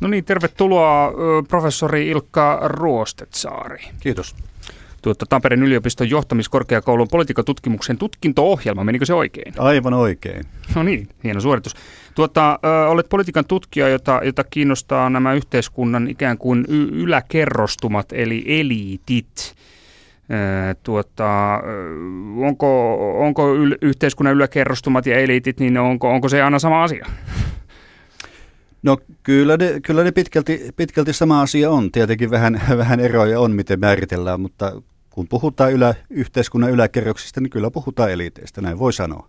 No niin, tervetuloa professori Ilkka Ruostetsaari. Kiitos. Tuota, Tampereen yliopiston johtamiskorkeakoulun politiikatutkimuksen tutkinto-ohjelma, menikö se oikein? Aivan oikein. No niin, hieno suoritus. Tuota, ö, olet politiikan tutkija, jota, jota kiinnostaa nämä yhteiskunnan ikään kuin y- yläkerrostumat, eli eliitit. tuota, onko, onko yl- yhteiskunnan yläkerrostumat ja eliitit, niin onko, onko se aina sama asia? No kyllä ne, kyllä ne pitkälti, pitkälti sama asia on. Tietenkin vähän, vähän eroja on, miten määritellään, mutta kun puhutaan ylä, yhteiskunnan yläkerroksista, niin kyllä puhutaan eliteistä, näin voi sanoa.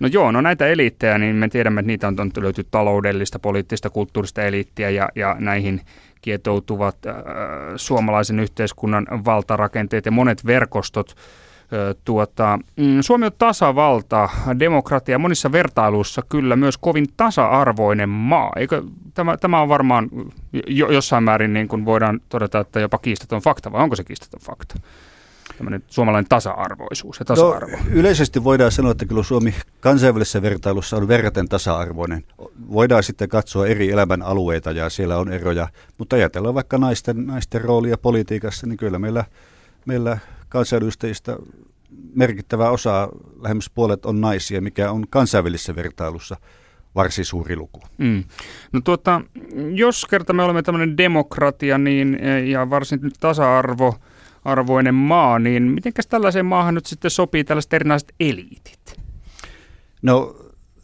No joo, no näitä eliittejä, niin me tiedämme, että niitä on, on löytyy taloudellista, poliittista, kulttuurista eliittiä ja, ja näihin kietoutuvat äh, suomalaisen yhteiskunnan valtarakenteet ja monet verkostot – Tuota, mm, Suomi on tasavalta, demokratia, monissa vertailuissa kyllä myös kovin tasa-arvoinen maa. Eikö, tämä, tämä on varmaan jo, jossain määrin niin kuin voidaan todeta, että jopa kiistaton fakta, vai onko se kiistaton fakta? Tällainen suomalainen tasa-arvoisuus ja tasa-arvo. No, yleisesti voidaan sanoa, että kyllä Suomi kansainvälisessä vertailussa on verraten tasa-arvoinen. Voidaan sitten katsoa eri elämän alueita ja siellä on eroja, mutta ajatellaan vaikka naisten, naisten roolia politiikassa, niin kyllä meillä, meillä kansanedustajista merkittävä osa, lähemmäs puolet on naisia, mikä on kansainvälisessä vertailussa varsin suuri luku. Mm. No tuota, jos kerta me olemme tämmöinen demokratia niin, ja varsin tasa-arvo, arvoinen maa, niin miten tällaiseen maahan nyt sitten sopii tällaiset erinäiset eliitit? No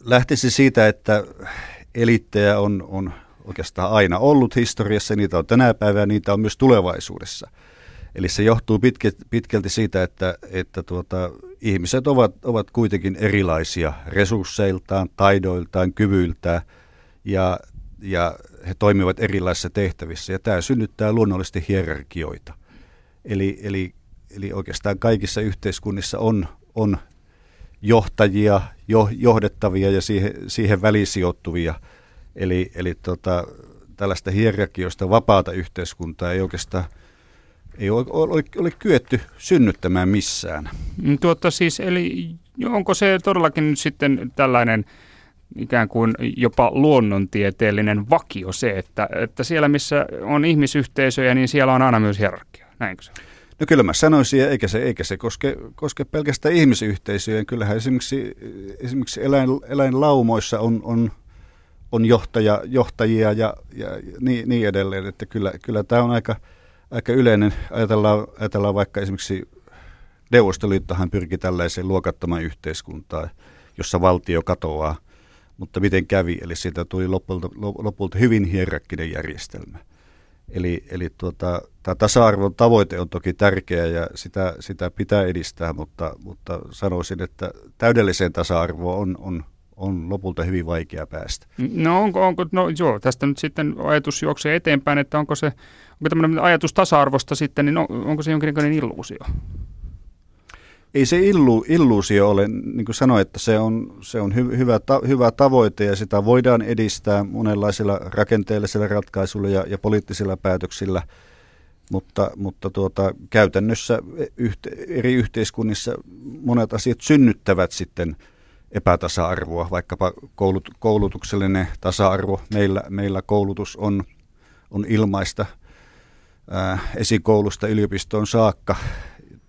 lähtisi siitä, että eliittejä on, on oikeastaan aina ollut historiassa, niitä on tänä päivänä, niitä on myös tulevaisuudessa – Eli se johtuu pitkä, pitkälti siitä, että, että tuota, ihmiset ovat, ovat kuitenkin erilaisia resursseiltaan, taidoiltaan, kyvyiltään ja, ja he toimivat erilaisissa tehtävissä. Ja tämä synnyttää luonnollisesti hierarkioita. Eli, eli, eli oikeastaan kaikissa yhteiskunnissa on, on johtajia, jo, johdettavia ja siihen, siihen välisijoittuvia. Eli, eli tota, tällaista hierarkioista vapaata yhteiskuntaa ei oikeastaan – ei ole, ole, ole kyetty synnyttämään missään. Mm, tuota siis, eli onko se todellakin nyt sitten tällainen ikään kuin jopa luonnontieteellinen vakio se, että, että siellä missä on ihmisyhteisöjä, niin siellä on aina myös hierarkia, näinkö se? No kyllä mä sanoisin, eikä se, eikä se koske, koske pelkästään ihmisyhteisöjä. Kyllähän esimerkiksi, esimerkiksi eläin, eläinlaumoissa on, on, on johtaja, johtajia ja, ja niin, niin edelleen, että kyllä, kyllä tämä on aika – aika yleinen. Ajatellaan, ajatellaan vaikka esimerkiksi Neuvostoliittohan pyrki tällaiseen luokattomaan yhteiskuntaan, jossa valtio katoaa. Mutta miten kävi? Eli siitä tuli lopulta, lopulta hyvin hierarkkinen järjestelmä. Eli, eli tuota, tämä tasa-arvon tavoite on toki tärkeä ja sitä, sitä pitää edistää, mutta, mutta sanoisin, että täydelliseen tasa-arvoon on, on on lopulta hyvin vaikea päästä. No onko, onko no joo, tästä nyt sitten ajatus juoksee eteenpäin, että onko se, onko tämmöinen ajatus tasa-arvosta sitten, niin on, onko se jonkinlainen illuusio? Ei se illu, illuusio ole, niin kuin sanoin, että se on, se on hy, hyvä, ta, hyvä tavoite ja sitä voidaan edistää monenlaisilla rakenteellisilla ratkaisuilla ja, ja poliittisilla päätöksillä, mutta, mutta tuota, käytännössä yhte, eri yhteiskunnissa monet asiat synnyttävät sitten – epätasa-arvoa, vaikkapa koulut, koulutuksellinen tasa-arvo. Meillä, meillä koulutus on, on ilmaista ää, esikoulusta yliopistoon saakka.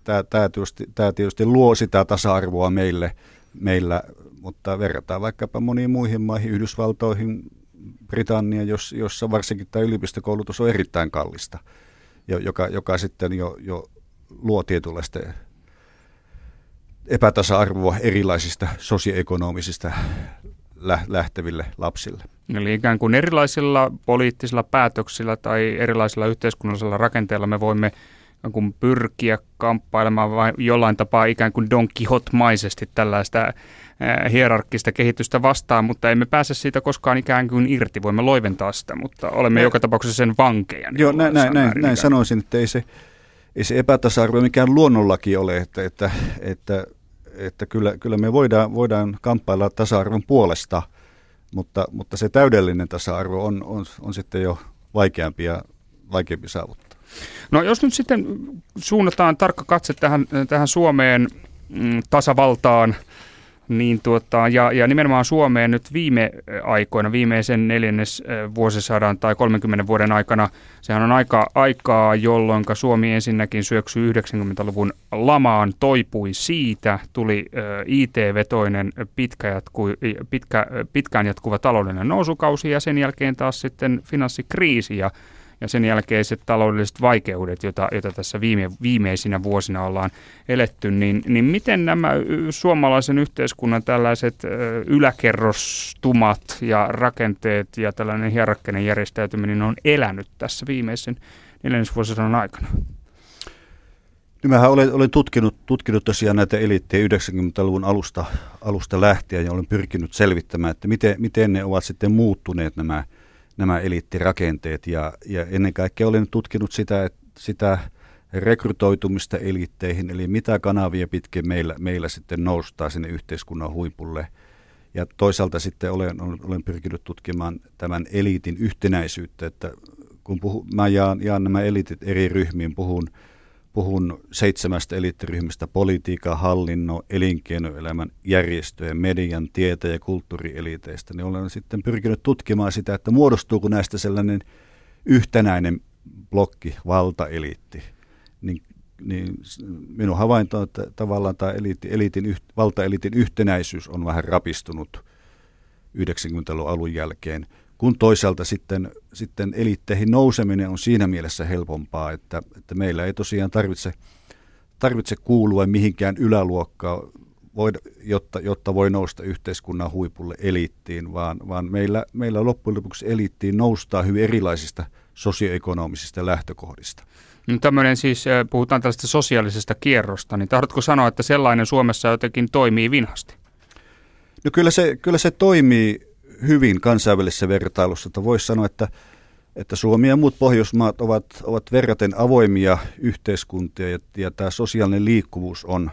Tämä, tämä, tietysti, tämä tietysti luo sitä tasa-arvoa meille, meillä, mutta verrataan vaikkapa moniin muihin maihin, Yhdysvaltoihin, Britannia, jos, jossa varsinkin tämä yliopistokoulutus on erittäin kallista, joka, joka sitten jo, jo luo tietynlaista epätasa-arvoa erilaisista sosioekonomisista lähteville lapsille. Eli ikään kuin erilaisilla poliittisilla päätöksillä tai erilaisilla yhteiskunnallisilla rakenteilla me voimme kun pyrkiä kamppailemaan vai jollain tapaa ikään kuin Don Quixote-maisesti tällaista hierarkkista kehitystä vastaan, mutta emme pääse siitä koskaan ikään kuin irti. Voimme loiventaa sitä, mutta olemme joka tapauksessa sen vankeja. Niin Joo, näin, näin, näin, näin sanoisin, että ei se, ei se epätasa-arvo mikään luonnonlaki ole, että, että, että että kyllä, kyllä me voidaan, voidaan kamppailla tasa-arvon puolesta, mutta, mutta se täydellinen tasa-arvo on, on, on sitten jo vaikeampi ja vaikeampi saavuttaa. No jos nyt sitten suunnataan tarkka katse tähän, tähän Suomeen mm, tasavaltaan, Niin tuota, ja, ja nimenomaan Suomeen nyt viime aikoina, viimeisen neljännes vuosisadan tai 30 vuoden aikana, sehän on aika, aikaa, jolloin Suomi ensinnäkin syöksyi 90-luvun lamaan, toipui siitä, tuli IT-vetoinen pitkä jatku, pitkä, pitkään jatkuva taloudellinen nousukausi ja sen jälkeen taas sitten finanssikriisi. Ja ja sen jälkeiset taloudelliset vaikeudet, joita, joita tässä viime, viimeisinä vuosina ollaan eletty, niin, niin miten nämä suomalaisen yhteiskunnan tällaiset yläkerrostumat ja rakenteet ja tällainen hierarkkinen järjestäytyminen on elänyt tässä viimeisen neljännesvuosisadan aikana? Niin olen, olen tutkinut, tutkinut tosiaan näitä eliittejä 90-luvun alusta, alusta lähtien ja olen pyrkinyt selvittämään, että miten, miten ne ovat sitten muuttuneet nämä – nämä eliittirakenteet ja, ja ennen kaikkea olen tutkinut sitä, sitä rekrytoitumista eliitteihin, eli mitä kanavia pitkin meillä, meillä sitten noustaa sinne yhteiskunnan huipulle. Ja toisaalta sitten olen, olen pyrkinyt tutkimaan tämän eliitin yhtenäisyyttä, että kun puhu, mä jaan, jaan nämä eliitit eri ryhmiin, puhun Puhun seitsemästä eliittiryhmästä politiikan, hallinnon, elinkeinoelämän, järjestöjen, median, tieteen ja kulttuurieliteistä. Niin olen sitten pyrkinyt tutkimaan sitä, että muodostuuko näistä sellainen yhtenäinen blokki, valtaeliitti. Niin, niin minun havainto on, että tavallaan tämä eliitin, eliitin, valtaeliitin yhtenäisyys on vähän rapistunut 90-luvun alun jälkeen – kun toisaalta sitten, sitten eliitteihin nouseminen on siinä mielessä helpompaa, että, että meillä ei tosiaan tarvitse, tarvitse kuulua mihinkään yläluokkaan, voida, jotta, jotta voi nousta yhteiskunnan huipulle eliittiin, vaan, vaan meillä, meillä loppujen lopuksi eliittiin noustaa hyvin erilaisista sosioekonomisista lähtökohdista. No tämmöinen siis, puhutaan tällaista sosiaalisesta kierrosta, niin tahdotko sanoa, että sellainen Suomessa jotenkin toimii vinhasti? No kyllä se, kyllä se toimii hyvin kansainvälisessä vertailussa, että voisi sanoa, että, että Suomi ja muut Pohjoismaat ovat, ovat verraten avoimia yhteiskuntia ja, ja tämä sosiaalinen liikkuvuus on,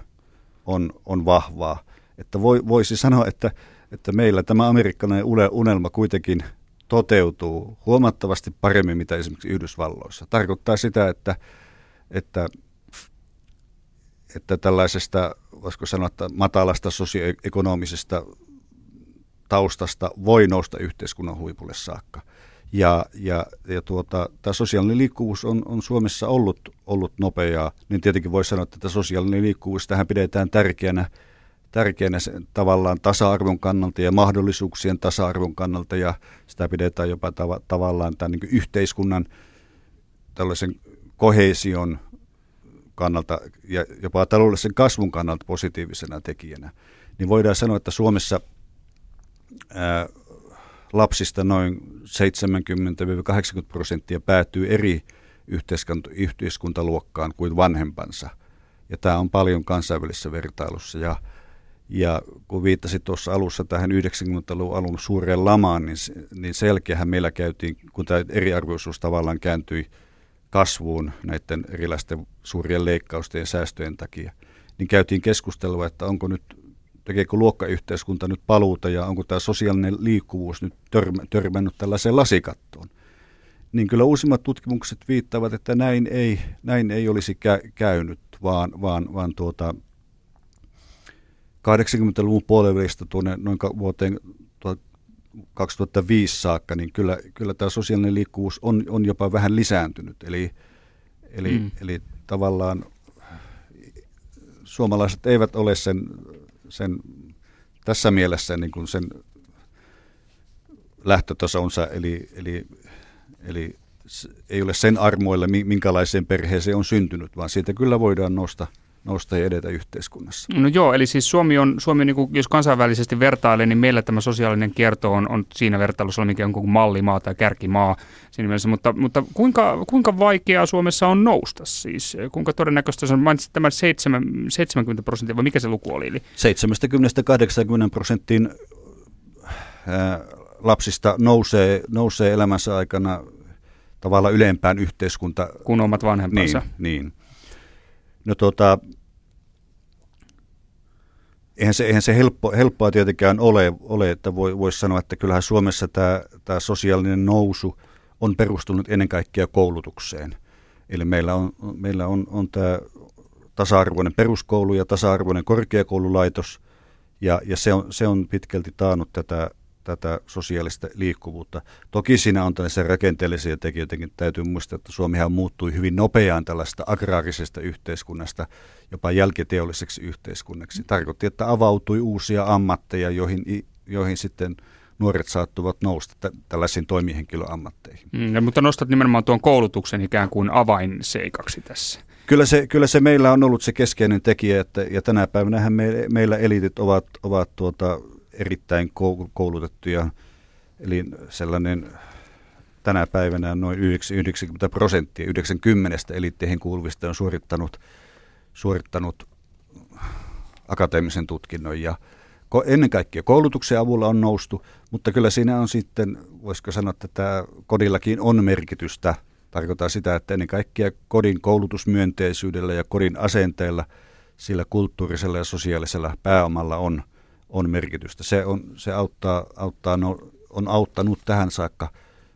on, on vahvaa. Että voi, voisi sanoa, että, että meillä tämä amerikkalainen unelma kuitenkin toteutuu huomattavasti paremmin, mitä esimerkiksi Yhdysvalloissa. Tarkoittaa sitä, että, että, että tällaisesta, voisiko sanoa, että matalasta sosioekonomisesta taustasta voi nousta yhteiskunnan huipulle saakka. Ja, ja, ja tuota, tämä sosiaalinen liikkuvuus on, on Suomessa ollut, ollut nopeaa, niin tietenkin voi sanoa, että sosiaalinen liikkuvuus tähän pidetään tärkeänä, tärkeänä tavallaan tasa-arvon kannalta ja mahdollisuuksien tasa-arvon kannalta, ja sitä pidetään jopa tav- tavallaan tämän niin yhteiskunnan tällaisen kohesion kannalta ja jopa taloudellisen kasvun kannalta positiivisena tekijänä. Niin voidaan sanoa, että Suomessa – lapsista noin 70-80 prosenttia päätyy eri yhteiskuntaluokkaan kuin vanhempansa. Ja tämä on paljon kansainvälisessä vertailussa. Ja, ja kun viittasit tuossa alussa tähän 90-luvun alun suureen lamaan, niin, niin selkeähän meillä käytiin, kun tämä eriarvoisuus tavallaan kääntyi kasvuun näiden erilaisten suurien leikkausten ja säästöjen takia, niin käytiin keskustelua, että onko nyt tekeekö luokkayhteiskunta nyt paluuta ja onko tämä sosiaalinen liikkuvuus nyt törmä, törmännyt tällaiseen lasikattoon. Niin kyllä uusimmat tutkimukset viittaavat, että näin ei, näin ei olisi kä- käynyt, vaan, vaan, vaan tuota, 80-luvun puolivälistä tuonne noin vuoteen 2005 saakka, niin kyllä, kyllä tämä sosiaalinen liikkuvuus on, on jopa vähän lisääntynyt. Eli, eli, mm. eli tavallaan suomalaiset eivät ole sen sen, tässä mielessä niin kuin sen lähtötasonsa, eli, eli, eli ei ole sen armoille, minkälaiseen perheeseen on syntynyt, vaan siitä kyllä voidaan nostaa nousta ja edetä yhteiskunnassa. No joo, eli siis Suomi on, Suomi niin kuin, jos kansainvälisesti vertailee, niin meillä tämä sosiaalinen kierto on, on siinä vertailussa mikä on kuin mallimaa tai kärkimaa siinä mielessä, mutta, mutta kuinka, kuinka vaikeaa Suomessa on nousta siis? Kuinka todennäköistä se on? Mainitsit tämän 70 prosenttia, vai mikä se luku oli? 70-80 prosenttiin lapsista nousee, nousee elämänsä aikana tavallaan ylempään yhteiskunta. Kun omat vanhempansa. Niin, niin. No tota, eihän se, eihän se helppo, helppoa tietenkään ole, ole että voi, voisi sanoa, että kyllähän Suomessa tämä, tämä sosiaalinen nousu on perustunut ennen kaikkea koulutukseen. Eli meillä on, meillä on, on tämä tasa-arvoinen peruskoulu ja tasa-arvoinen korkeakoululaitos, ja, ja se, on, se on pitkälti taannut tätä, tätä sosiaalista liikkuvuutta. Toki siinä on tällaisia rakenteellisia tekijöitäkin. Täytyy muistaa, että Suomihan muuttui hyvin nopeaan tällaista agraarisesta yhteiskunnasta jopa jälkiteolliseksi yhteiskunnaksi. Tarkoitti, että avautui uusia ammatteja, joihin, joihin sitten nuoret saattuvat nousta t- tällaisiin toimihenkilöammatteihin. Mm, mutta nostat nimenomaan tuon koulutuksen ikään kuin avainseikaksi tässä. Kyllä se, kyllä se meillä on ollut se keskeinen tekijä, että, ja tänä päivänä me, meillä elitit ovat, ovat tuota, erittäin koulutettuja, eli sellainen tänä päivänä noin 90 prosenttia, 90 eliitteihin kuuluvista on suorittanut, suorittanut akateemisen tutkinnon ja ennen kaikkea koulutuksen avulla on noustu, mutta kyllä siinä on sitten, voisiko sanoa, että tämä kodillakin on merkitystä. Tarkoittaa sitä, että ennen kaikkea kodin koulutusmyönteisyydellä ja kodin asenteella, sillä kulttuurisella ja sosiaalisella pääomalla on – on merkitystä. Se, on, se auttaa, auttaa, no, on auttanut tähän saakka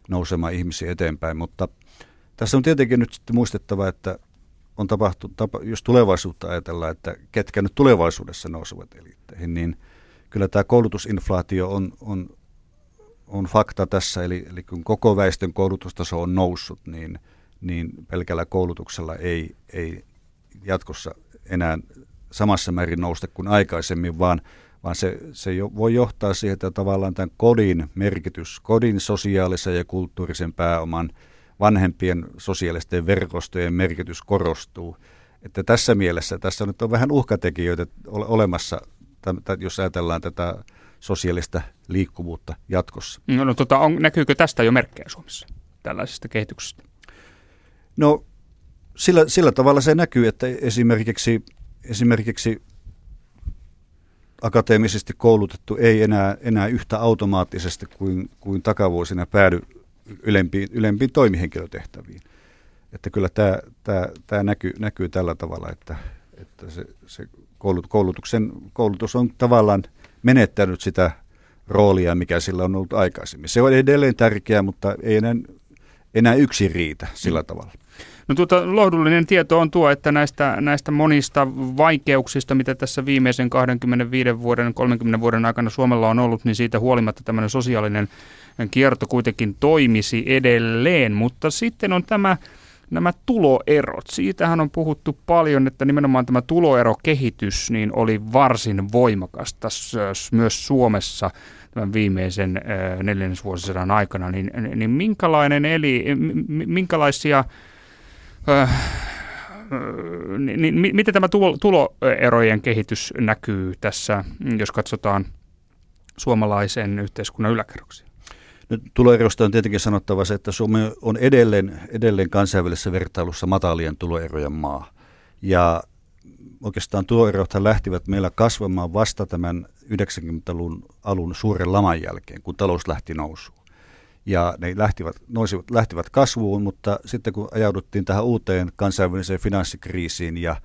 nousemaan ihmisiä eteenpäin, mutta tässä on tietenkin nyt sitten muistettava, että on tapahtu, tapa, jos tulevaisuutta ajatellaan, että ketkä nyt tulevaisuudessa nousevat eliitteihin, niin kyllä tämä koulutusinflaatio on, on, on fakta tässä, eli, eli kun koko väestön koulutustaso on noussut, niin, niin pelkällä koulutuksella ei, ei jatkossa enää samassa määrin nousta kuin aikaisemmin, vaan vaan se, se jo, voi johtaa siihen, että tavallaan tämän kodin merkitys, kodin sosiaalisen ja kulttuurisen pääoman, vanhempien sosiaalisten verkostojen merkitys korostuu. Että tässä mielessä tässä nyt on vähän uhkatekijöitä olemassa, jos ajatellaan tätä sosiaalista liikkuvuutta jatkossa. No, no tota, on, näkyykö tästä jo merkkejä Suomessa, tällaisesta kehityksestä? No sillä, sillä tavalla se näkyy, että esimerkiksi, esimerkiksi akateemisesti koulutettu ei enää, enää yhtä automaattisesti kuin, kuin takavuosina päädy ylempiin, ylempiin toimihenkilötehtäviin. Että kyllä tämä, tämä, tämä näkyy, näkyy tällä tavalla, että, että se, se koulutuksen, koulutus on tavallaan menettänyt sitä roolia, mikä sillä on ollut aikaisemmin. Se on edelleen tärkeää, mutta ei enää, enää yksi riitä sillä tavalla. No tuota, lohdullinen tieto on tuo, että näistä, näistä monista vaikeuksista, mitä tässä viimeisen 25 vuoden, 30 vuoden aikana Suomella on ollut, niin siitä huolimatta tämmöinen sosiaalinen kierto kuitenkin toimisi edelleen. Mutta sitten on tämä nämä tuloerot. Siitähän on puhuttu paljon, että nimenomaan tämä tuloerokehitys niin oli varsin voimakasta myös Suomessa tämän viimeisen neljännesvuosisadan aikana. Niin, niin minkälainen eli, minkälaisia niin, niin, miten tämä tuloerojen kehitys näkyy tässä, jos katsotaan suomalaisen yhteiskunnan yläkerroksia? Nyt tuloerosta on tietenkin sanottava se, että Suomi on edelleen, edelleen kansainvälisessä vertailussa matalien tuloerojen maa. Ja oikeastaan tuloerothan lähtivät meillä kasvamaan vasta tämän 90-luvun alun suuren laman jälkeen, kun talous lähti nousuun ja ne lähtivät, nousivat, lähtivät kasvuun, mutta sitten kun ajauduttiin tähän uuteen kansainväliseen finanssikriisiin ja,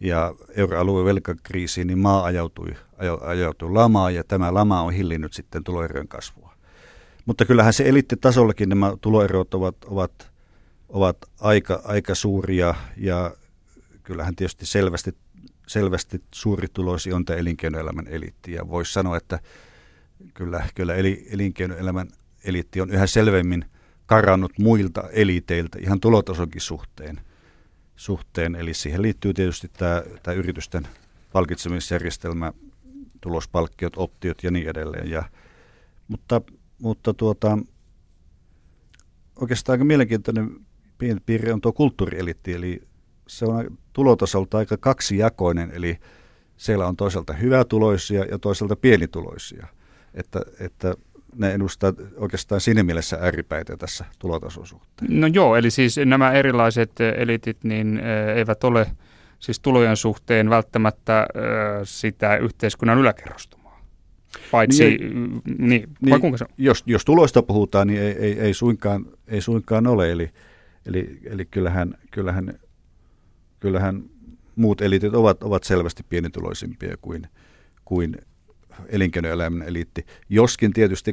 ja euroalueen velkakriisiin, niin maa ajautui, ajautui lamaan ja tämä lama on hillinnyt sitten tuloerojen kasvua. Mutta kyllähän se eliittitasollakin nämä tuloerot ovat, ovat, ovat aika, aika suuria ja kyllähän tietysti selvästi, selvästi tuloisi on tämä elinkeinoelämän eliitti ja voisi sanoa, että kyllä, kyllä eli, elinkeinoelämän eliitti on yhä selvemmin karannut muilta eliteiltä ihan tulotasonkin suhteen. suhteen. Eli siihen liittyy tietysti tämä, tämä yritysten palkitsemisjärjestelmä, tulospalkkiot, optiot ja niin edelleen. Ja, mutta mutta tuota, oikeastaan aika mielenkiintoinen piirre on tuo kulttuurielitti, eli se on tulotasolta aika kaksijakoinen, eli siellä on toisaalta hyvätuloisia ja toisaalta pienituloisia. Että, että ne edustaa oikeastaan siinä mielessä ääripäitä tässä tulotason suhteen. No joo, eli siis nämä erilaiset elitit niin eivät ole siis tulojen suhteen välttämättä sitä yhteiskunnan yläkerrostumaa. Paitsi, niin, niin, niin, kuinka se on? Jos, jos tuloista puhutaan, niin ei, ei, ei, suinkaan, ei suinkaan ole. Eli, eli, eli kyllähän, kyllähän, kyllähän muut elitit ovat, ovat selvästi pienituloisimpia kuin, kuin elinkeinoelämän eliitti, joskin tietysti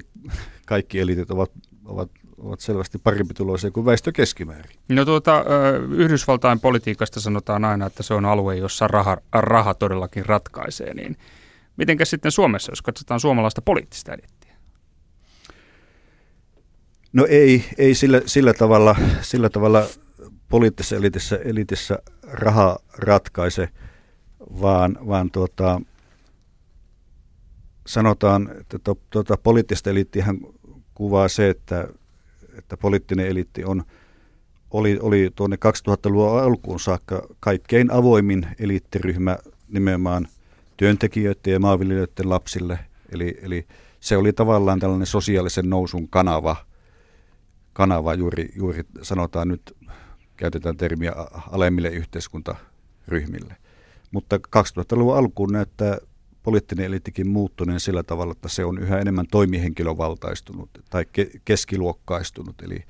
kaikki eliitit ovat, ovat, ovat selvästi parempi tuloisia kuin väestö keskimäärin. No tuota, Yhdysvaltain politiikasta sanotaan aina, että se on alue, jossa raha, raha todellakin ratkaisee, niin Mitenkä sitten Suomessa, jos katsotaan suomalaista poliittista eliittiä? No ei, ei sillä, sillä, tavalla, sillä tavalla poliittisessa elitissä, elitissä raha ratkaise, vaan, vaan tuota, sanotaan, että to, tuota, poliittista eliittiä kuvaa se, että, että poliittinen eliitti on, oli, oli tuonne 2000-luvun alkuun saakka kaikkein avoimin eliittiryhmä nimenomaan työntekijöiden ja maanviljelijöiden lapsille. Eli, eli se oli tavallaan tällainen sosiaalisen nousun kanava, kanava juuri, juuri sanotaan nyt, käytetään termiä alemmille yhteiskuntaryhmille. Mutta 2000-luvun alkuun näyttää poliittinen elittikin muuttuneen sillä tavalla, että se on yhä enemmän toimihenkilövaltaistunut tai ke- keskiluokkaistunut. Eli,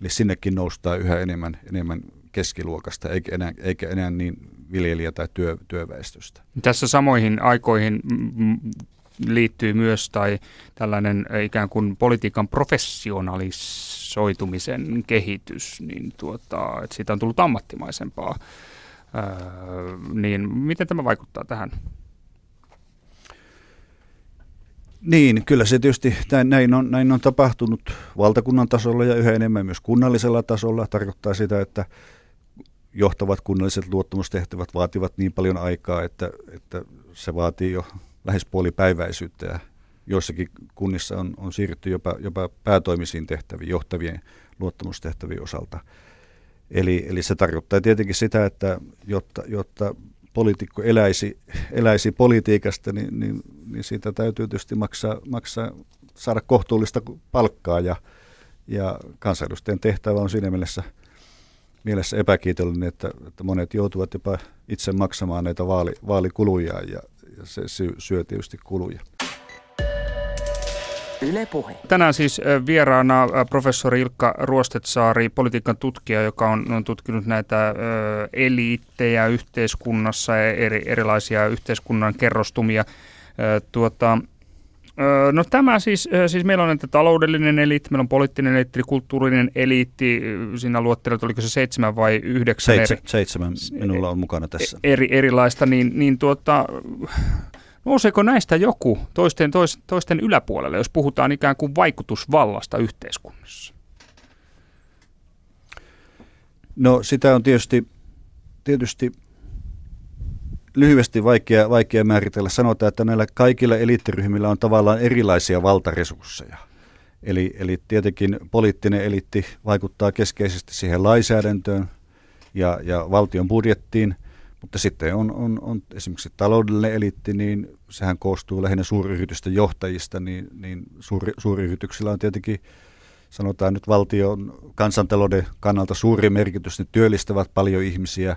eli sinnekin noustaa yhä enemmän, enemmän keskiluokasta, eikä enää, eikä enää niin viljelijä- tai työ, työväestöstä. Tässä samoihin aikoihin liittyy myös tai tällainen ikään kuin politiikan professionalisoitumisen kehitys, niin tuota, että siitä on tullut ammattimaisempaa. Öö, niin miten tämä vaikuttaa tähän? Niin, kyllä se tietysti näin on, näin on tapahtunut valtakunnan tasolla ja yhä enemmän myös kunnallisella tasolla. Tarkoittaa sitä, että johtavat kunnalliset luottamustehtävät vaativat niin paljon aikaa, että, että se vaatii jo lähes puolipäiväisyyttä ja joissakin kunnissa on, on siirrytty jopa, jopa päätoimisiin tehtäviin, johtavien luottamustehtävien osalta. Eli, eli se tarkoittaa tietenkin sitä, että jotta, jotta poliitikko eläisi, eläisi politiikasta, niin, niin, niin siitä täytyy tietysti maksaa, maksaa saada kohtuullista palkkaa ja, ja kansanedustajan tehtävä on siinä mielessä, mielessä epäkiitollinen, että, että monet joutuvat jopa itse maksamaan näitä vaali, vaalikuluja ja, ja se syö tietysti kuluja. Yle Puhe. Tänään siis vieraana professori Ilkka Ruostetsaari, politiikan tutkija, joka on, on tutkinut näitä eliittejä yhteiskunnassa ja eri, erilaisia yhteiskunnan kerrostumia. Tuota, no tämä siis, siis meillä on näitä taloudellinen eliitti, meillä on poliittinen eliitti, kulttuurinen eliitti. Siinä luottelet, oliko se seitsemän vai yhdeksän? Seitse, eri, seitsemän minulla on mukana tässä. Eri, erilaista, niin, niin tuota, Nouseeko näistä joku toisten, toisten yläpuolelle, jos puhutaan ikään kuin vaikutusvallasta yhteiskunnassa? No sitä on tietysti, tietysti lyhyesti vaikea, vaikea määritellä. Sanotaan, että näillä kaikilla eliittiryhmillä on tavallaan erilaisia valtaresursseja. Eli, eli tietenkin poliittinen eliitti vaikuttaa keskeisesti siihen lainsäädäntöön ja, ja valtion budjettiin – mutta sitten on, on, on esimerkiksi taloudellinen eliitti, niin sehän koostuu lähinnä suuryritysten johtajista, niin, niin suuri, suuryrityksillä on tietenkin sanotaan nyt valtion kansantalouden kannalta suuri merkitys, ne työllistävät paljon ihmisiä,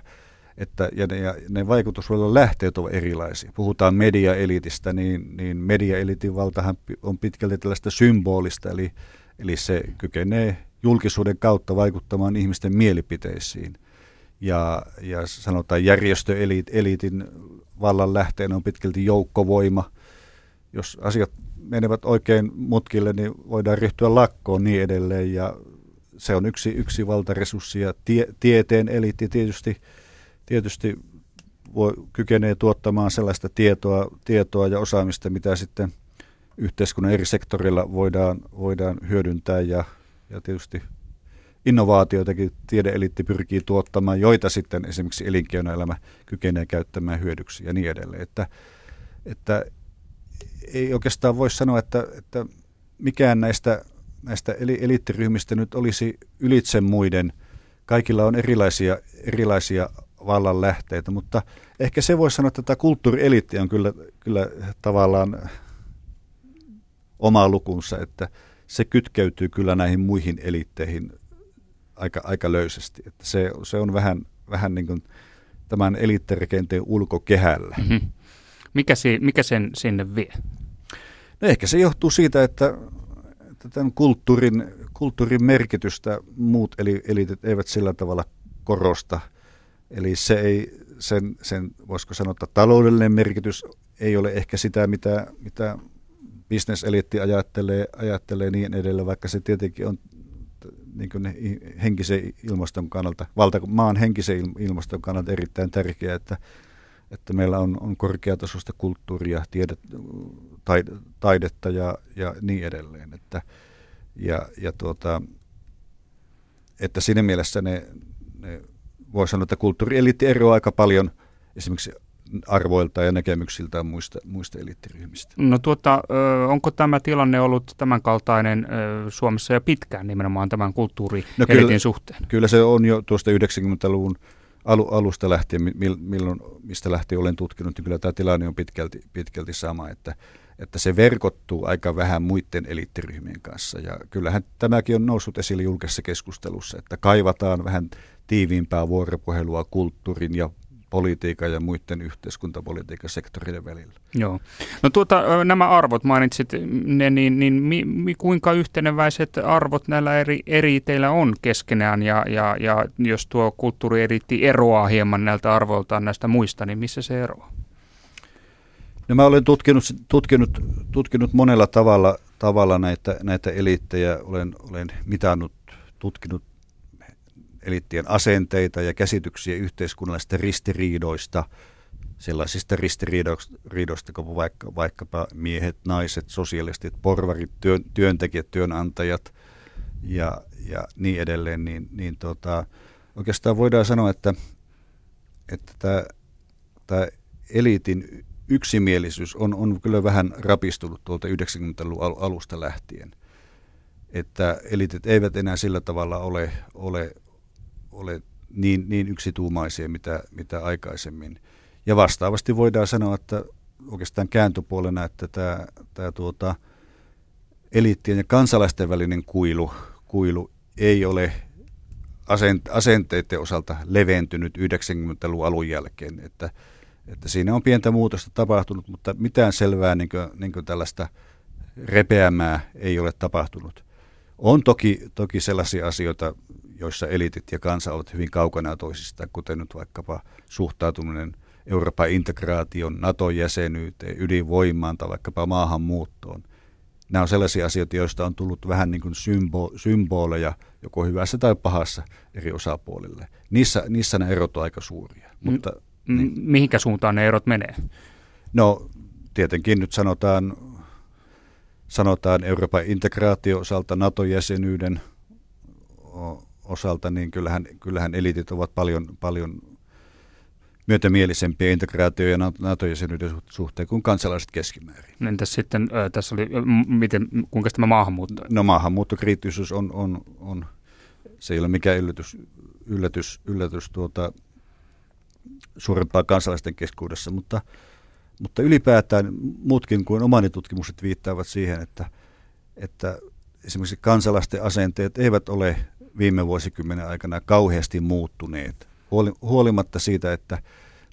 että, ja, ne, ja ne vaikutusvallan lähteet ovat erilaisia. Puhutaan mediaelitistä, niin, niin mediaelitin valtahan on pitkälti tällaista symbolista, eli, eli se kykenee julkisuuden kautta vaikuttamaan ihmisten mielipiteisiin – ja, ja sanotaan järjestöeliitin vallan lähteen on pitkälti joukkovoima. Jos asiat menevät oikein mutkille, niin voidaan ryhtyä lakkoon niin edelleen ja se on yksi, yksi valtaresurssi ja tie, tieteen eliitti tietysti, tietysti voi, kykenee tuottamaan sellaista tietoa, tietoa ja osaamista, mitä sitten yhteiskunnan eri sektorilla voidaan, voidaan hyödyntää ja, ja tietysti innovaatioitakin tiedeelitti pyrkii tuottamaan, joita sitten esimerkiksi elinkeinoelämä kykenee käyttämään hyödyksi ja niin edelleen. Että, että ei oikeastaan voi sanoa, että, että mikään näistä, näistä eliittiryhmistä nyt olisi ylitse muiden. Kaikilla on erilaisia, erilaisia vallan lähteitä, mutta ehkä se voi sanoa, että tämä kulttuurieliitti on kyllä, kyllä tavallaan oma lukunsa, että se kytkeytyy kyllä näihin muihin eliitteihin aika, aika löysästi. Että se, se on vähän, vähän niin kuin tämän eliittirakenteen ulkokehällä. Mm-hmm. Mikä, si, mikä sen sinne vie? No ehkä se johtuu siitä, että, että tämän kulttuurin, kulttuurin merkitystä muut eli, eliitit eivät sillä tavalla korosta. Eli se ei, sen, sen voisiko sanoa, että taloudellinen merkitys ei ole ehkä sitä, mitä, mitä bisneseliitti ajattelee, ajattelee niin edelleen, vaikka se tietenkin on niin kuin henkisen ilmaston kannalta, valta, maan henkisen ilmaston kannalta erittäin tärkeää, että, että meillä on, on korkeatasoista kulttuuria, tiedet, taidetta ja, ja niin edelleen. Että, ja, ja tuota, että siinä mielessä ne, ne voi sanoa, että kulttuurieliitti eroaa aika paljon esimerkiksi arvoilta ja näkemyksiltä muista, muista eliittiryhmistä. No tuota, onko tämä tilanne ollut tämänkaltainen Suomessa jo pitkään nimenomaan tämän kulttuurieliitin no kyllä, suhteen? Kyllä se on jo tuosta 90-luvun alusta lähtien, milloin, mistä lähtien olen tutkinut, niin kyllä tämä tilanne on pitkälti, pitkälti sama, että, että se verkottuu aika vähän muiden eliittiryhmien kanssa. Ja kyllähän tämäkin on noussut esille julkisessa keskustelussa, että kaivataan vähän tiiviimpää vuoropuhelua kulttuurin ja politiikan ja muiden yhteiskuntapolitiikan sektoreiden välillä. Joo. No tuota, nämä arvot mainitsit, ne, niin, niin mi, mi, kuinka yhteneväiset arvot näillä eri, eri teillä on keskenään ja, ja, ja jos tuo kulttuurieriitti eroaa hieman näiltä arvoiltaan näistä muista, niin missä se eroaa? No mä olen tutkinut, tutkinut, tutkinut monella tavalla, tavalla näitä, näitä eliittejä, olen, olen mitannut, tutkinut eliittien asenteita ja käsityksiä yhteiskunnallisista ristiriidoista, sellaisista ristiriidoista kuin vaikka, vaikkapa miehet, naiset, sosialistit, porvarit, työn, työntekijät, työnantajat ja, ja niin edelleen, niin, niin tota, oikeastaan voidaan sanoa, että, että tämä, tämä eliitin yksimielisyys on, on kyllä vähän rapistunut tuolta 90-luvun alusta lähtien. Että eliitit eivät enää sillä tavalla ole, ole ole niin, niin yksituumaisia mitä, mitä aikaisemmin. Ja vastaavasti voidaan sanoa, että oikeastaan kääntöpuolena, että tämä, tämä tuota, eliittien ja kansalaisten välinen kuilu, kuilu ei ole asenteiden osalta leventynyt 90-luvun alun jälkeen. Että, että siinä on pientä muutosta tapahtunut, mutta mitään selvää niin kuin, niin kuin tällaista repeämää ei ole tapahtunut. On toki, toki sellaisia asioita, joissa elitit ja kansa ovat hyvin kaukana toisistaan, kuten nyt vaikkapa suhtautuminen Euroopan integraation, NATO-jäsenyyteen, ydinvoimaan tai vaikkapa maahanmuuttoon. Nämä on sellaisia asioita, joista on tullut vähän niin kuin symbo- symboleja, joko hyvässä tai pahassa eri osapuolille. Niissä, niissä ne erot on aika suuria. Mutta, M- niin. Mihinkä suuntaan ne erot menee? No tietenkin nyt sanotaan, sanotaan Euroopan integraatio osalta NATO-jäsenyyden osalta, niin kyllähän, kyllähän elitit ovat paljon, paljon myötämielisempiä integraatio- ja NATO-jäsenyyden suhteen kuin kansalaiset keskimäärin. Entäs sitten tässä oli, miten, kuinka tämä maahanmuutto? No maahanmuuttokriittisyys on, on, on, se ei ole mikään yllätys, yllätys, yllätys tuota, suurempaa kansalaisten keskuudessa, mutta, mutta ylipäätään muutkin kuin omani tutkimukset viittaavat siihen, että, että esimerkiksi kansalaisten asenteet eivät ole viime vuosikymmenen aikana kauheasti muuttuneet. Huolimatta siitä, että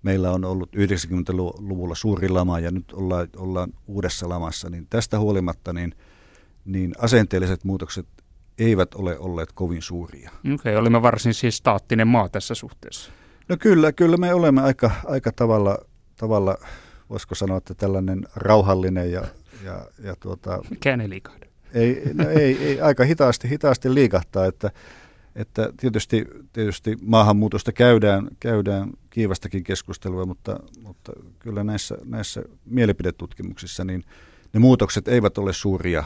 meillä on ollut 90-luvulla suuri lama ja nyt ollaan, ollaan uudessa lamassa, niin tästä huolimatta niin, niin asenteelliset muutokset eivät ole olleet kovin suuria. Okei, okay, olimme varsin siis staattinen maa tässä suhteessa. No kyllä, kyllä me olemme aika, aika tavalla, tavalla, voisiko sanoa, että tällainen rauhallinen ja, ja, ja tuota... Mikään ei liikahda. Ei, no ei, ei, aika hitaasti, hitaasti liikahtaa, että, että tietysti, tietysti maahanmuutosta käydään, käydään kiivastakin keskustelua, mutta, mutta kyllä näissä, näissä mielipidetutkimuksissa niin ne muutokset eivät ole suuria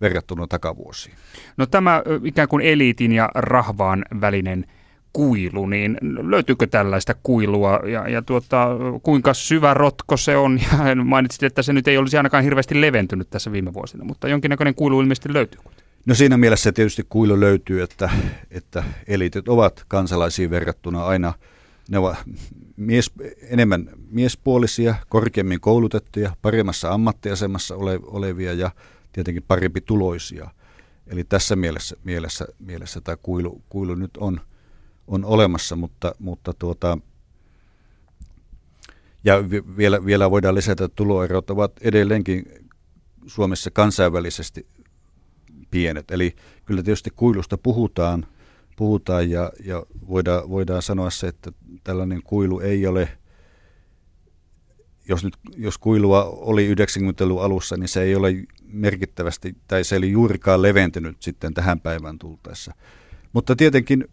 verrattuna takavuosiin. No tämä ikään kuin eliitin ja rahvaan välinen kuilu, niin löytyykö tällaista kuilua ja, ja tuota, kuinka syvä rotko se on? Ja mainitsit, että se nyt ei olisi ainakaan hirveästi leventynyt tässä viime vuosina, mutta jonkinnäköinen kuilu ilmeisesti löytyy. No siinä mielessä tietysti kuilu löytyy, että, että elitit ovat kansalaisiin verrattuna aina ne ovat mies, enemmän miespuolisia, korkeammin koulutettuja, paremmassa ammattiasemassa ole, olevia ja tietenkin parempi tuloisia. Eli tässä mielessä, mielessä, mielessä tämä kuilu, kuilu nyt on, on olemassa, mutta, mutta tuota, ja vielä, vielä voidaan lisätä, että tuloerot ovat edelleenkin Suomessa kansainvälisesti pienet. Eli kyllä tietysti kuilusta puhutaan, puhutaan ja, ja voidaan, voidaan sanoa se, että tällainen kuilu ei ole, jos, nyt, jos kuilua oli 90-luvun alussa, niin se ei ole merkittävästi, tai se ei juurikaan leventynyt sitten tähän päivään tultaessa. Mutta tietenkin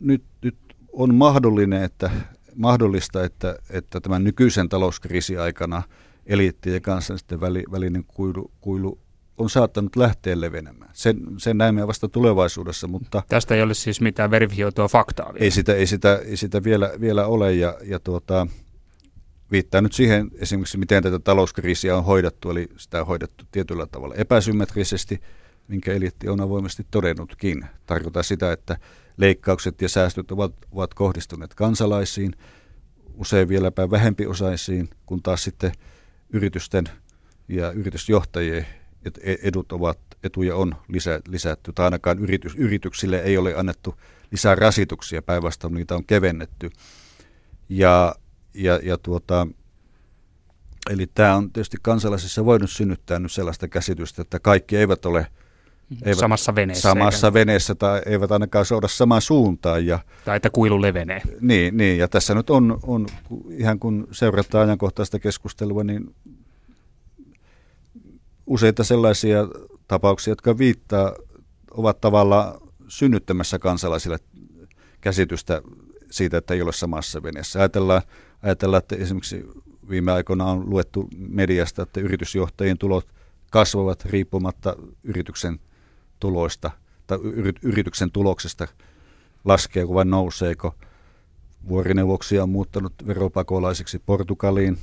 nyt, nyt on mahdollinen, että, mahdollista, että, että tämän nykyisen talouskriisin aikana eliitti ja kansallisten väli, välinen kuilu, kuilu on saattanut lähteä levenemään. Sen, sen näemme vasta tulevaisuudessa, mutta... Tästä ei ole siis mitään verifioitua faktaa vielä. Ei sitä, ei sitä, ei sitä vielä, vielä ole ja, ja tuota, viittaa nyt siihen esimerkiksi, miten tätä talouskriisiä on hoidettu, eli sitä on hoidettu tietyllä tavalla epäsymmetrisesti, minkä eliitti on avoimesti todennutkin. Tarkoittaa sitä, että leikkaukset ja säästöt ovat, ovat kohdistuneet kansalaisiin, usein vieläpä vähempiosaisiin, kun taas sitten yritysten ja yritysjohtajien e-, edut ovat, etuja on lisä, lisätty, tai ainakaan yritys, yrityksille ei ole annettu lisää rasituksia, päinvastoin niitä on kevennetty. Ja, ja, ja tuota, eli tämä on tietysti kansalaisissa voinut synnyttää nyt sellaista käsitystä, että kaikki eivät ole – eivät samassa veneessä. Samassa eikä. veneessä tai eivät ainakaan souda samaan suuntaan. Ja, tai että kuilu levenee. Niin, niin, ja tässä nyt on, on ihan kun seurataan ajankohtaista keskustelua, niin useita sellaisia tapauksia, jotka viittaa, ovat tavallaan synnyttämässä kansalaisille käsitystä siitä, että ei ole samassa veneessä. Ajatellaan, ajatellaan, että esimerkiksi viime aikoina on luettu mediasta, että yritysjohtajien tulot kasvavat riippumatta yrityksen tuloista tai yrityksen tuloksesta laskeeko vai nouseeko. Vuorineuvoksia on muuttanut veropakolaisiksi Portugaliin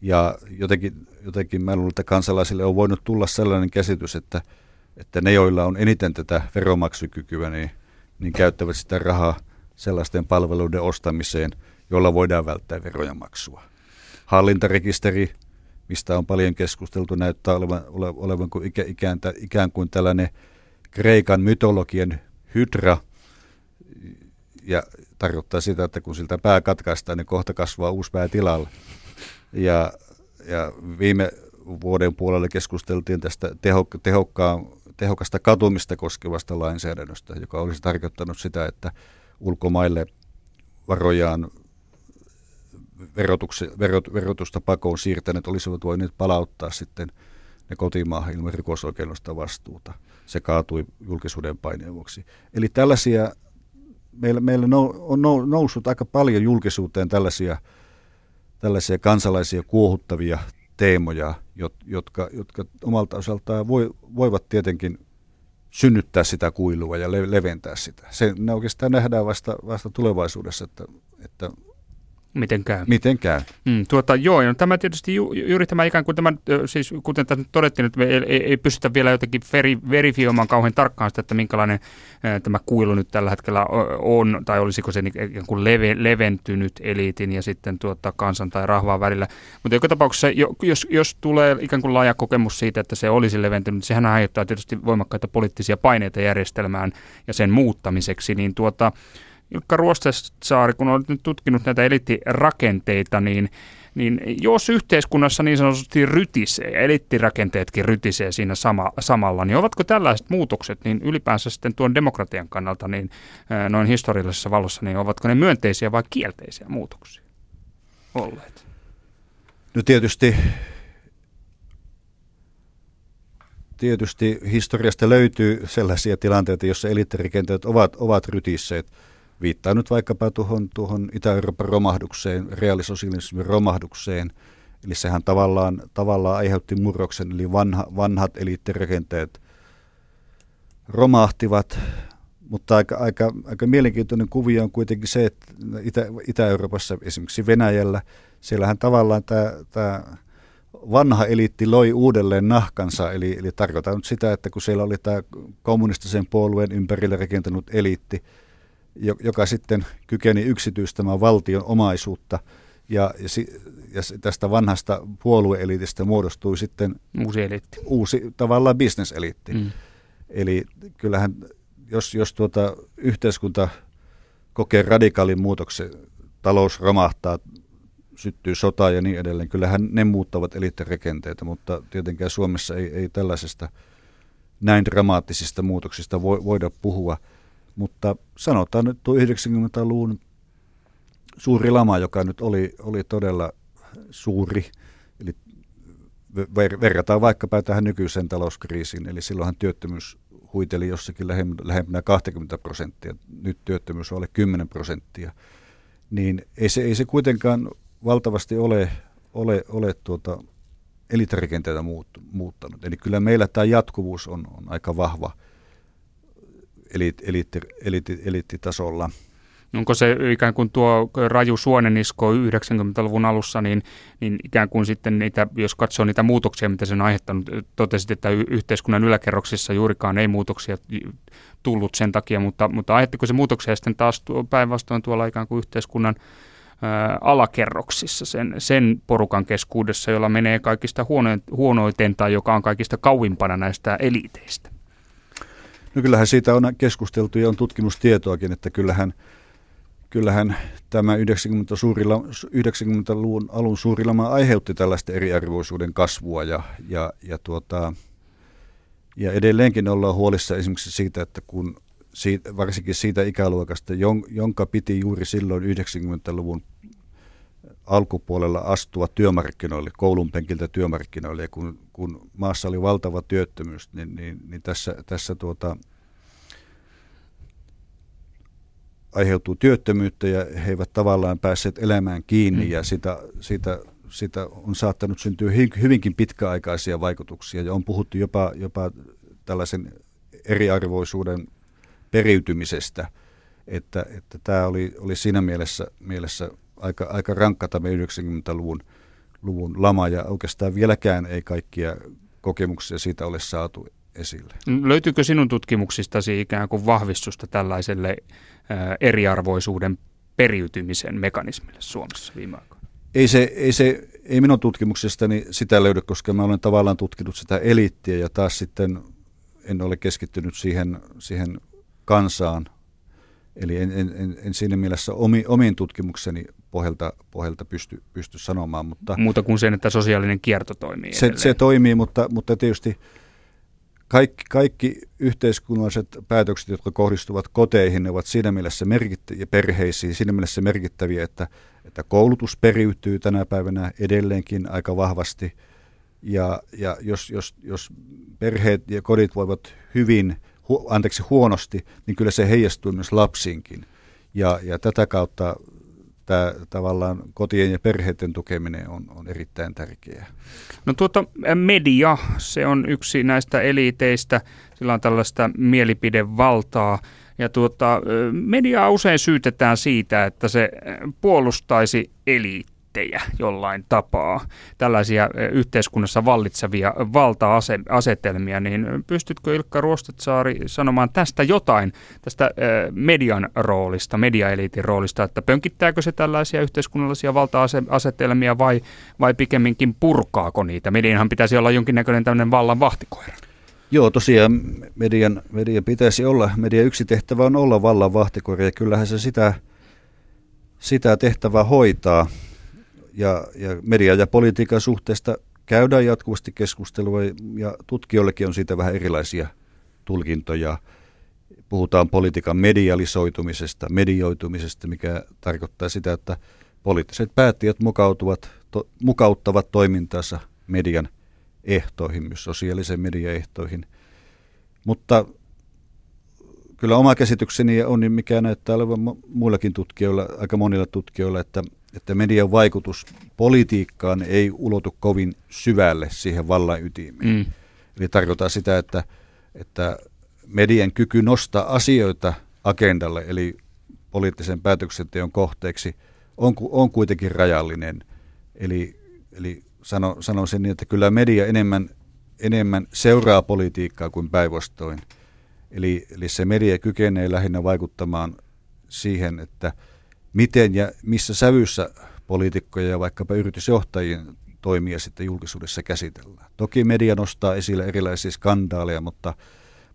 ja jotenkin, jotenkin mä luulen, että kansalaisille on voinut tulla sellainen käsitys, että, että ne, joilla on eniten tätä veromaksukykyä, niin, niin käyttävät sitä rahaa sellaisten palveluiden ostamiseen, joilla voidaan välttää verojen maksua. Hallintarekisteri, mistä on paljon keskusteltu, näyttää olevan, olevan kuin ikään, ikään kuin tällainen Kreikan mytologian hydra, ja tarkoittaa sitä, että kun siltä pää katkaistaan, niin kohta kasvaa uusi pää tilalle. Ja, ja viime vuoden puolella keskusteltiin tästä teho, tehokkaan, tehokasta katumista koskevasta lainsäädännöstä, joka olisi tarkoittanut sitä, että ulkomaille varojaan verot, verotusta pakoon siirtäneet olisivat voineet palauttaa sitten ne kotimaahan ilman rikosoikeudellista vastuuta se kaatui julkisuuden paineen vuoksi. Eli tällaisia, meillä, meillä on noussut aika paljon julkisuuteen tällaisia, tällaisia kansalaisia kuohuttavia teemoja, jotka, jotka omalta osaltaan voi, voivat tietenkin synnyttää sitä kuilua ja leventää sitä. Se, ne oikeastaan nähdään vasta, vasta tulevaisuudessa, että, että Miten käy? Miten käy? Mm, tuota, joo, no tämä tietysti ju, juuri tämä ikään kuin tämä, siis kuten tässä todettiin, että me ei, ei, ei pystytä vielä jotenkin veri, verifioimaan kauhean tarkkaan sitä, että minkälainen ä, tämä kuilu nyt tällä hetkellä on, tai olisiko se ikään kuin leve, leventynyt eliitin ja sitten tuota, kansan tai rahvaan välillä. Mutta joka tapauksessa, jos, jos tulee ikään kuin laaja kokemus siitä, että se olisi leventynyt, sehän aiheuttaa tietysti voimakkaita poliittisia paineita järjestelmään ja sen muuttamiseksi, niin tuota, Ilkka Ruostesaari, kun olet nyt tutkinut näitä eliittirakenteita, niin, niin jos yhteiskunnassa niin sanotusti rytisee, ja eliittirakenteetkin rytisee siinä sama, samalla, niin ovatko tällaiset muutokset niin ylipäänsä sitten tuon demokratian kannalta niin noin historiallisessa valossa, niin ovatko ne myönteisiä vai kielteisiä muutoksia olleet? No tietysti tietysti historiasta löytyy sellaisia tilanteita, joissa eliittirakenteet ovat, ovat rytisseet. Viittaa nyt vaikkapa tuohon, tuohon Itä-Euroopan romahdukseen, reaalisosialismin romahdukseen. Eli sehän tavallaan, tavallaan aiheutti murroksen, eli vanha, vanhat eliittirakenteet romahtivat. Mutta aika, aika, aika mielenkiintoinen kuvio on kuitenkin se, että Itä, Itä-Euroopassa, esimerkiksi Venäjällä, siellähän tavallaan tämä, tämä vanha eliitti loi uudelleen nahkansa, eli, eli tarkoitan nyt sitä, että kun siellä oli tämä kommunistisen puolueen ympärillä rakentanut eliitti, joka sitten kykeni yksityistämään valtion omaisuutta ja, ja, ja tästä vanhasta puolueelitistä muodostui sitten uusi, eliitti. uusi tavallaan bisneseliitti. Mm. Eli kyllähän, jos, jos tuota yhteiskunta kokee radikaalin muutoksen, talous romahtaa, syttyy sota ja niin edelleen, kyllähän ne muuttavat eliittirakenteita, mutta tietenkään Suomessa ei, ei tällaisesta näin dramaattisista muutoksista voida puhua – mutta sanotaan nyt tuo 90-luvun suuri lama, joka nyt oli, oli todella suuri, eli ver- verrataan vaikkapa tähän nykyiseen talouskriisiin, eli silloinhan työttömyys huiteli jossakin lähempänä 20 prosenttia, nyt työttömyys on alle 10 prosenttia, niin ei se, ei se kuitenkaan valtavasti ole, ole, ole tuota muut, muuttanut. Eli kyllä meillä tämä jatkuvuus on, on aika vahva eliitti, eliitti, eliitti, eliittitasolla. Onko se ikään kuin tuo raju suonenisko 90-luvun alussa, niin, niin ikään kuin sitten niitä, jos katsoo niitä muutoksia, mitä se on aiheuttanut, totesit, että yhteiskunnan yläkerroksissa juurikaan ei muutoksia tullut sen takia, mutta, mutta ajatteko se muutoksia sitten taas päinvastoin tuolla ikään kuin yhteiskunnan ää, alakerroksissa, sen, sen porukan keskuudessa, jolla menee kaikista huonoiten tai joka on kaikista kauimpana näistä eliteistä? No kyllähän siitä on keskusteltu ja on tutkimustietoakin, että kyllähän, kyllähän tämä 90 suurilla, 90-luvun alun suuri lama aiheutti tällaista eriarvoisuuden kasvua ja, ja, ja, tuota, ja edelleenkin ollaan huolissa esimerkiksi siitä, että kun siitä, varsinkin siitä ikäluokasta, jonka piti juuri silloin 90-luvun alkupuolella astua työmarkkinoille, koulun penkiltä työmarkkinoille, ja kun, kun maassa oli valtava työttömyys, niin, niin, niin tässä, tässä tuota, aiheutuu työttömyyttä ja he eivät tavallaan päässeet elämään kiinni. Mm. ja sitä, sitä, sitä on saattanut syntyä hyvinkin pitkäaikaisia vaikutuksia. Ja on puhuttu jopa, jopa tällaisen eriarvoisuuden periytymisestä, että, että tämä oli, oli siinä mielessä, mielessä aika, aika rankka tämä 90-luvun luvun lama ja oikeastaan vieläkään ei kaikkia kokemuksia siitä ole saatu esille. Löytyykö sinun tutkimuksistasi ikään kuin vahvistusta tällaiselle eriarvoisuuden periytymisen mekanismille Suomessa viime aikoina? Ei, se, ei, se, ei minun tutkimuksestani sitä löydy, koska mä olen tavallaan tutkinut sitä eliittiä ja taas sitten en ole keskittynyt siihen, siihen kansaan. Eli en, en, en, en siinä mielessä omi, omiin tutkimukseni pohjalta, pohjalta pysty, pysty sanomaan. Mutta Muuta kuin sen, että sosiaalinen kierto toimii se, se toimii, mutta, mutta tietysti kaikki, kaikki yhteiskunnalliset päätökset, jotka kohdistuvat koteihin, ne ovat siinä mielessä merkittäviä, perheisiin siinä mielessä merkittäviä, että, että koulutus periytyy tänä päivänä edelleenkin aika vahvasti. Ja, ja jos, jos, jos perheet ja kodit voivat hyvin, hu, anteeksi huonosti, niin kyllä se heijastuu myös lapsiinkin. Ja, ja tätä kautta tämä tavallaan kotien ja perheiden tukeminen on, on erittäin tärkeää. No tuota media, se on yksi näistä eliteistä, sillä on tällaista mielipidevaltaa. Ja tuota, mediaa usein syytetään siitä, että se puolustaisi eliittiä eliittejä jollain tapaa, tällaisia yhteiskunnassa vallitsevia valta-asetelmia, niin pystytkö Ilkka Ruostetsaari sanomaan tästä jotain, tästä median roolista, mediaeliitin roolista, että pönkittääkö se tällaisia yhteiskunnallisia valta-asetelmia vai, vai pikemminkin purkaako niitä? Medianhan pitäisi olla jonkinnäköinen tämmöinen vallan vahtikoira. Joo, tosiaan median, median pitäisi olla, median yksi tehtävä on olla vallan vahtikoira ja kyllähän se sitä, sitä tehtävää hoitaa ja, ja media- ja politiikan suhteesta käydään jatkuvasti keskustelua ja tutkijoillekin on siitä vähän erilaisia tulkintoja. Puhutaan politiikan medialisoitumisesta, medioitumisesta, mikä tarkoittaa sitä, että poliittiset päättäjät mukautuvat, to, mukauttavat toimintaansa median ehtoihin, myös sosiaalisen median ehtoihin. Mutta kyllä oma käsitykseni on, niin mikä näyttää olevan muillakin tutkijoilla, aika monilla tutkijoilla, että että median vaikutus politiikkaan ei ulotu kovin syvälle siihen vallan ytimeen. Mm. Eli tarkoittaa sitä, että, että median kyky nostaa asioita agendalle, eli poliittisen päätöksenteon kohteeksi, on, on kuitenkin rajallinen. Eli, eli sano, sanoisin niin, että kyllä media enemmän, enemmän seuraa politiikkaa kuin päinvastoin. Eli, eli se media kykenee lähinnä vaikuttamaan siihen, että – miten ja missä sävyssä poliitikkoja ja vaikkapa yritysjohtajien toimia sitten julkisuudessa käsitellään. Toki media nostaa esille erilaisia skandaaleja, mutta,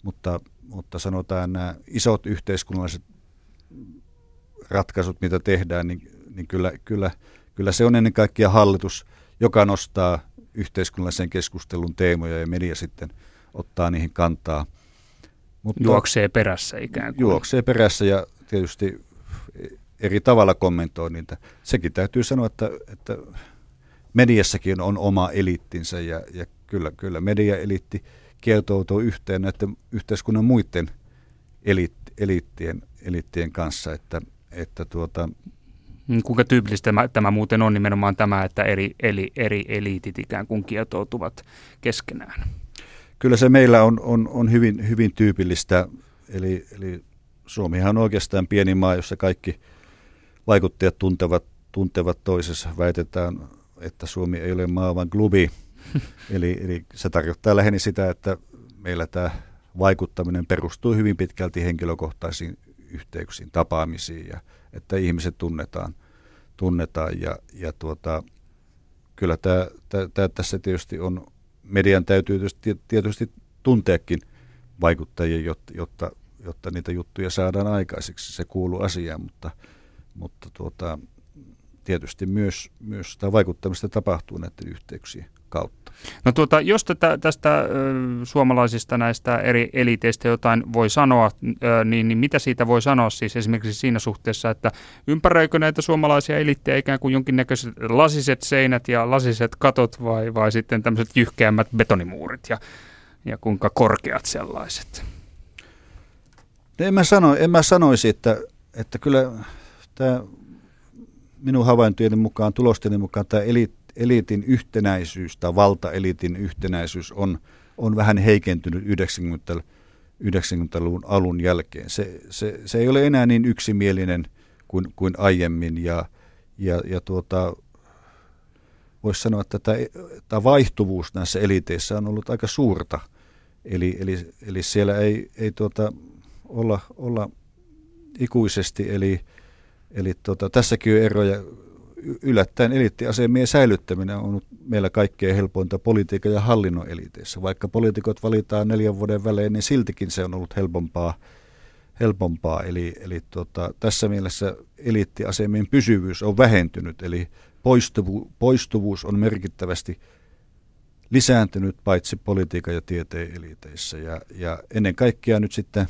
mutta, mutta sanotaan nämä isot yhteiskunnalliset ratkaisut, mitä tehdään, niin, niin kyllä, kyllä, kyllä se on ennen kaikkea hallitus, joka nostaa yhteiskunnallisen keskustelun teemoja ja media sitten ottaa niihin kantaa. Mutta juoksee perässä ikään kuin. Juoksee perässä ja tietysti eri tavalla kommentoi niitä. Sekin täytyy sanoa, että, että mediassakin on oma eliittinsä ja, ja kyllä, kyllä media-eliitti kietoutuu yhteen näiden yhteiskunnan muiden eliitt, eliittien, eliittien kanssa, että, että tuota, Mm, kuinka tyypillistä tämä, tämä muuten on nimenomaan tämä, että eri, eri, eri eliitit ikään kuin kietoutuvat keskenään? Kyllä se meillä on, on, on hyvin, hyvin tyypillistä. Eli, eli Suomihan on oikeastaan pieni maa, jossa kaikki vaikuttajat tuntevat, tuntevat toisessa. Väitetään, että Suomi ei ole maa, vaan klubi. eli, eli se tarkoittaa lähinnä sitä, että meillä tämä vaikuttaminen perustuu hyvin pitkälti henkilökohtaisiin yhteyksiin, tapaamisiin ja että ihmiset tunnetaan, tunnetaan ja, ja tuota, kyllä tämä, tämä, tämä, tässä tietysti on, median täytyy tietysti, tietysti tunteakin vaikuttajia, jotta, jotta, jotta niitä juttuja saadaan aikaiseksi. Se kuuluu asiaan, mutta, mutta tuota, tietysti myös, myös sitä vaikuttamista tapahtuu näiden yhteyksien kautta. No tuota, jos tätä, tästä ö, suomalaisista näistä eri eliteistä jotain voi sanoa, ö, niin, niin mitä siitä voi sanoa siis esimerkiksi siinä suhteessa, että ympäröikö näitä suomalaisia elittejä ikään kuin jonkinnäköiset lasiset seinät ja lasiset katot vai, vai sitten tämmöiset jyhkeämmät betonimuurit ja, ja kuinka korkeat sellaiset? En mä, sano, en mä sanoisi, että, että kyllä tämä minun havaintojeni mukaan, tulosteni mukaan tämä elit, eliitin yhtenäisyys tai valtaeliitin yhtenäisyys on, on vähän heikentynyt 90, 90-luvun alun jälkeen. Se, se, se ei ole enää niin yksimielinen kuin, kuin aiemmin ja, ja, ja tuota, voisi sanoa, että tämä, tämä vaihtuvuus näissä eliteissä on ollut aika suurta. Eli, eli, eli siellä ei, ei tuota, olla, olla ikuisesti, eli, eli tuota, tässäkin on eroja yllättäen eliittiasemien säilyttäminen on meillä kaikkein helpointa politiikan ja hallinnon eliteissä. Vaikka poliitikot valitaan neljän vuoden välein, niin siltikin se on ollut helpompaa. helpompaa. Eli, eli tota, tässä mielessä eliittiasemien pysyvyys on vähentynyt, eli poistuvu, poistuvuus on merkittävästi lisääntynyt paitsi politiikan ja tieteen eliteissä. Ja, ja ennen kaikkea nyt sitten,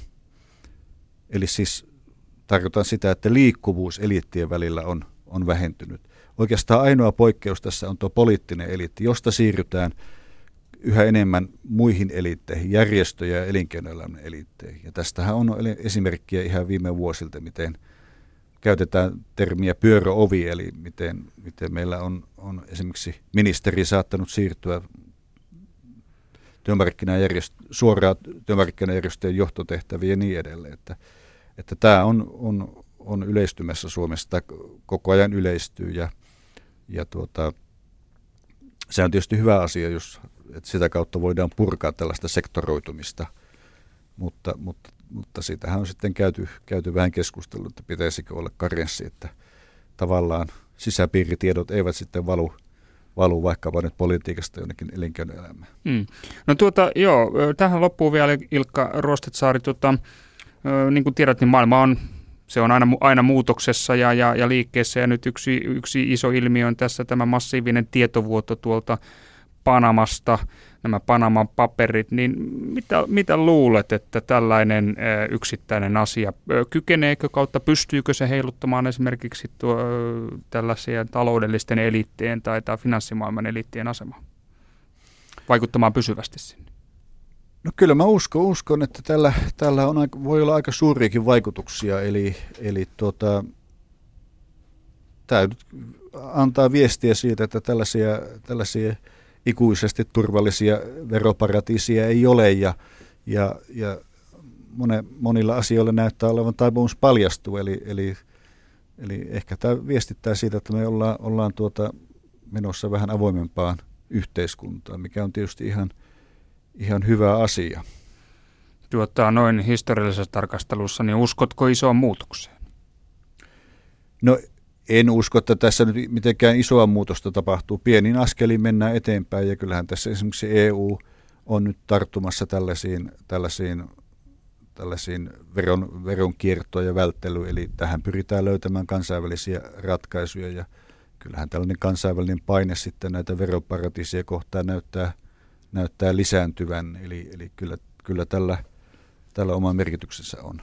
eli siis tarkoitan sitä, että liikkuvuus eliittien välillä on on vähentynyt. Oikeastaan ainoa poikkeus tässä on tuo poliittinen eliitti, josta siirrytään yhä enemmän muihin eliitteihin, järjestöjä ja elinkeinoelämän eliitteihin. Ja tästähän on esimerkkiä ihan viime vuosilta, miten käytetään termiä pyöröovi, eli miten, miten meillä on, on esimerkiksi ministeri saattanut siirtyä työmarkkinajärjest, suoraan työmarkkinajärjestöjen johtotehtäviä ja niin edelleen. Että, että tämä on, on on yleistymässä Suomesta, koko ajan yleistyy ja, ja tuota, se on tietysti hyvä asia, jos että sitä kautta voidaan purkaa tällaista sektoroitumista, mutta, mutta, mutta siitähän on sitten käyty, käyty vähän keskustelua, että pitäisikö olla karenssi, että tavallaan sisäpiiritiedot eivät sitten valu, valu vaikkapa nyt politiikasta jonnekin elinkeinoelämään. Mm. No tuota, joo, tähän loppuu vielä Ilkka Rostetsaari. Tuota, niin kuin tiedät, niin maailma on se on aina, aina muutoksessa ja, ja, ja liikkeessä. Ja nyt yksi, yksi iso ilmiö on tässä tämä massiivinen tietovuoto tuolta Panamasta, nämä Panaman paperit, niin mitä, mitä luulet, että tällainen yksittäinen asia, kykeneekö kautta, pystyykö se heiluttamaan esimerkiksi tuo, tällaisia taloudellisten eliittien tai, tai finanssimaailman eliittien asemaa? Vaikuttamaan pysyvästi sinne? No kyllä mä uskon, uskon että tällä, tällä on aika, voi olla aika suuriakin vaikutuksia, eli, eli tota, tämä antaa viestiä siitä, että tällaisia, tällaisia ikuisesti turvallisia veroparatiisia ei ole ja, ja, ja mone, monilla asioilla näyttää olevan taipumus paljastua, eli, eli, eli ehkä tämä viestittää siitä, että me ollaan, ollaan tuota, menossa vähän avoimempaan yhteiskuntaan, mikä on tietysti ihan – ihan hyvä asia. Tuota, noin historiallisessa tarkastelussa, niin uskotko isoon muutokseen? No en usko, että tässä nyt mitenkään isoa muutosta tapahtuu. Pienin askelin mennään eteenpäin ja kyllähän tässä esimerkiksi EU on nyt tarttumassa tällaisiin, tällaisiin, tällaisiin veron, veronkiertoa ja välttely, eli tähän pyritään löytämään kansainvälisiä ratkaisuja ja kyllähän tällainen kansainvälinen paine sitten näitä veroparatiisia kohtaan näyttää – näyttää lisääntyvän, eli, eli kyllä, kyllä tällä, tällä oma merkityksessä on.